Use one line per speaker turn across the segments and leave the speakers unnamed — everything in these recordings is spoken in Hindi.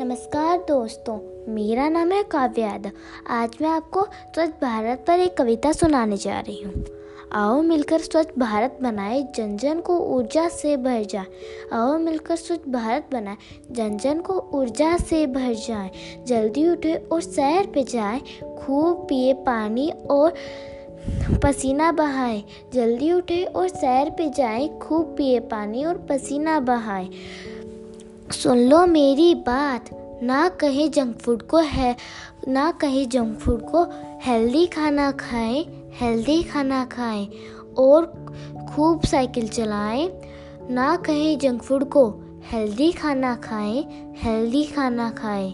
नमस्कार दोस्तों, मेरा नाम है काव्य यादव। आज मैं आपको स्वच्छ भारत पर एक कविता सुनाने जा रही हूँ। आओ मिलकर स्वच्छ भारत बनाए जन जन को ऊर्जा से भर जाए। आओ मिलकर स्वच्छ भारत बनाए जन जन को ऊर्जा से भर जाए। जल्दी उठे और सैर पे जाए, खूब पिए पानी और पसीना बहाए। जल्दी उठे और सैर पे जाए, खूब पिए पानी और पसीना बहाए। सुन लो मेरी बात। ना कहे जंक फ़ूड को है, ना कहे जंक फ़ूड को हेल्दी खाना खाएँ हेल्दी खाना खाएँ और खूब साइकिल चलाएँ। ना कहे जंक फ़ूड को हेल्दी खाना खाएँ हेल्दी खाना खाएँ,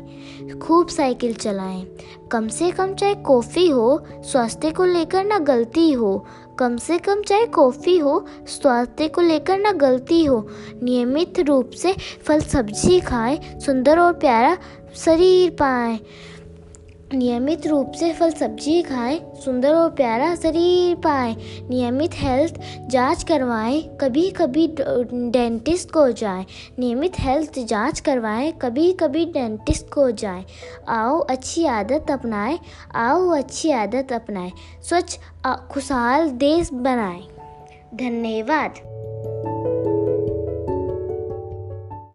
खूब साइकिल चलाएँ। कम से कम चाहे कॉफ़ी हो, स्वास्थ्य को लेकर ना गलती हो कम से कम चाहे कॉफ़ी हो, स्वास्थ्य को लेकर ना गलती हो, नियमित रूप से फल सब्ज़ी खाएँ, सुंदर और प्यारा शरीर पाएँ। नियमित रूप से फल सब्ज़ी खाएँ, सुंदर और प्यारा शरीर पाएँ, नियमित हेल्थ जाँच करवाएँ कभी कभी डेंटिस्ट को जाएँ, नियमित हेल्थ जाँच करवाएँ कभी कभी डेंटिस्ट को जाएँ। आओ अच्छी आदत अपनाएँ, आओ अच्छी आदत अपनाएँ, स्वच्छ खुशहाल देश बनाएँ। धन्यवाद।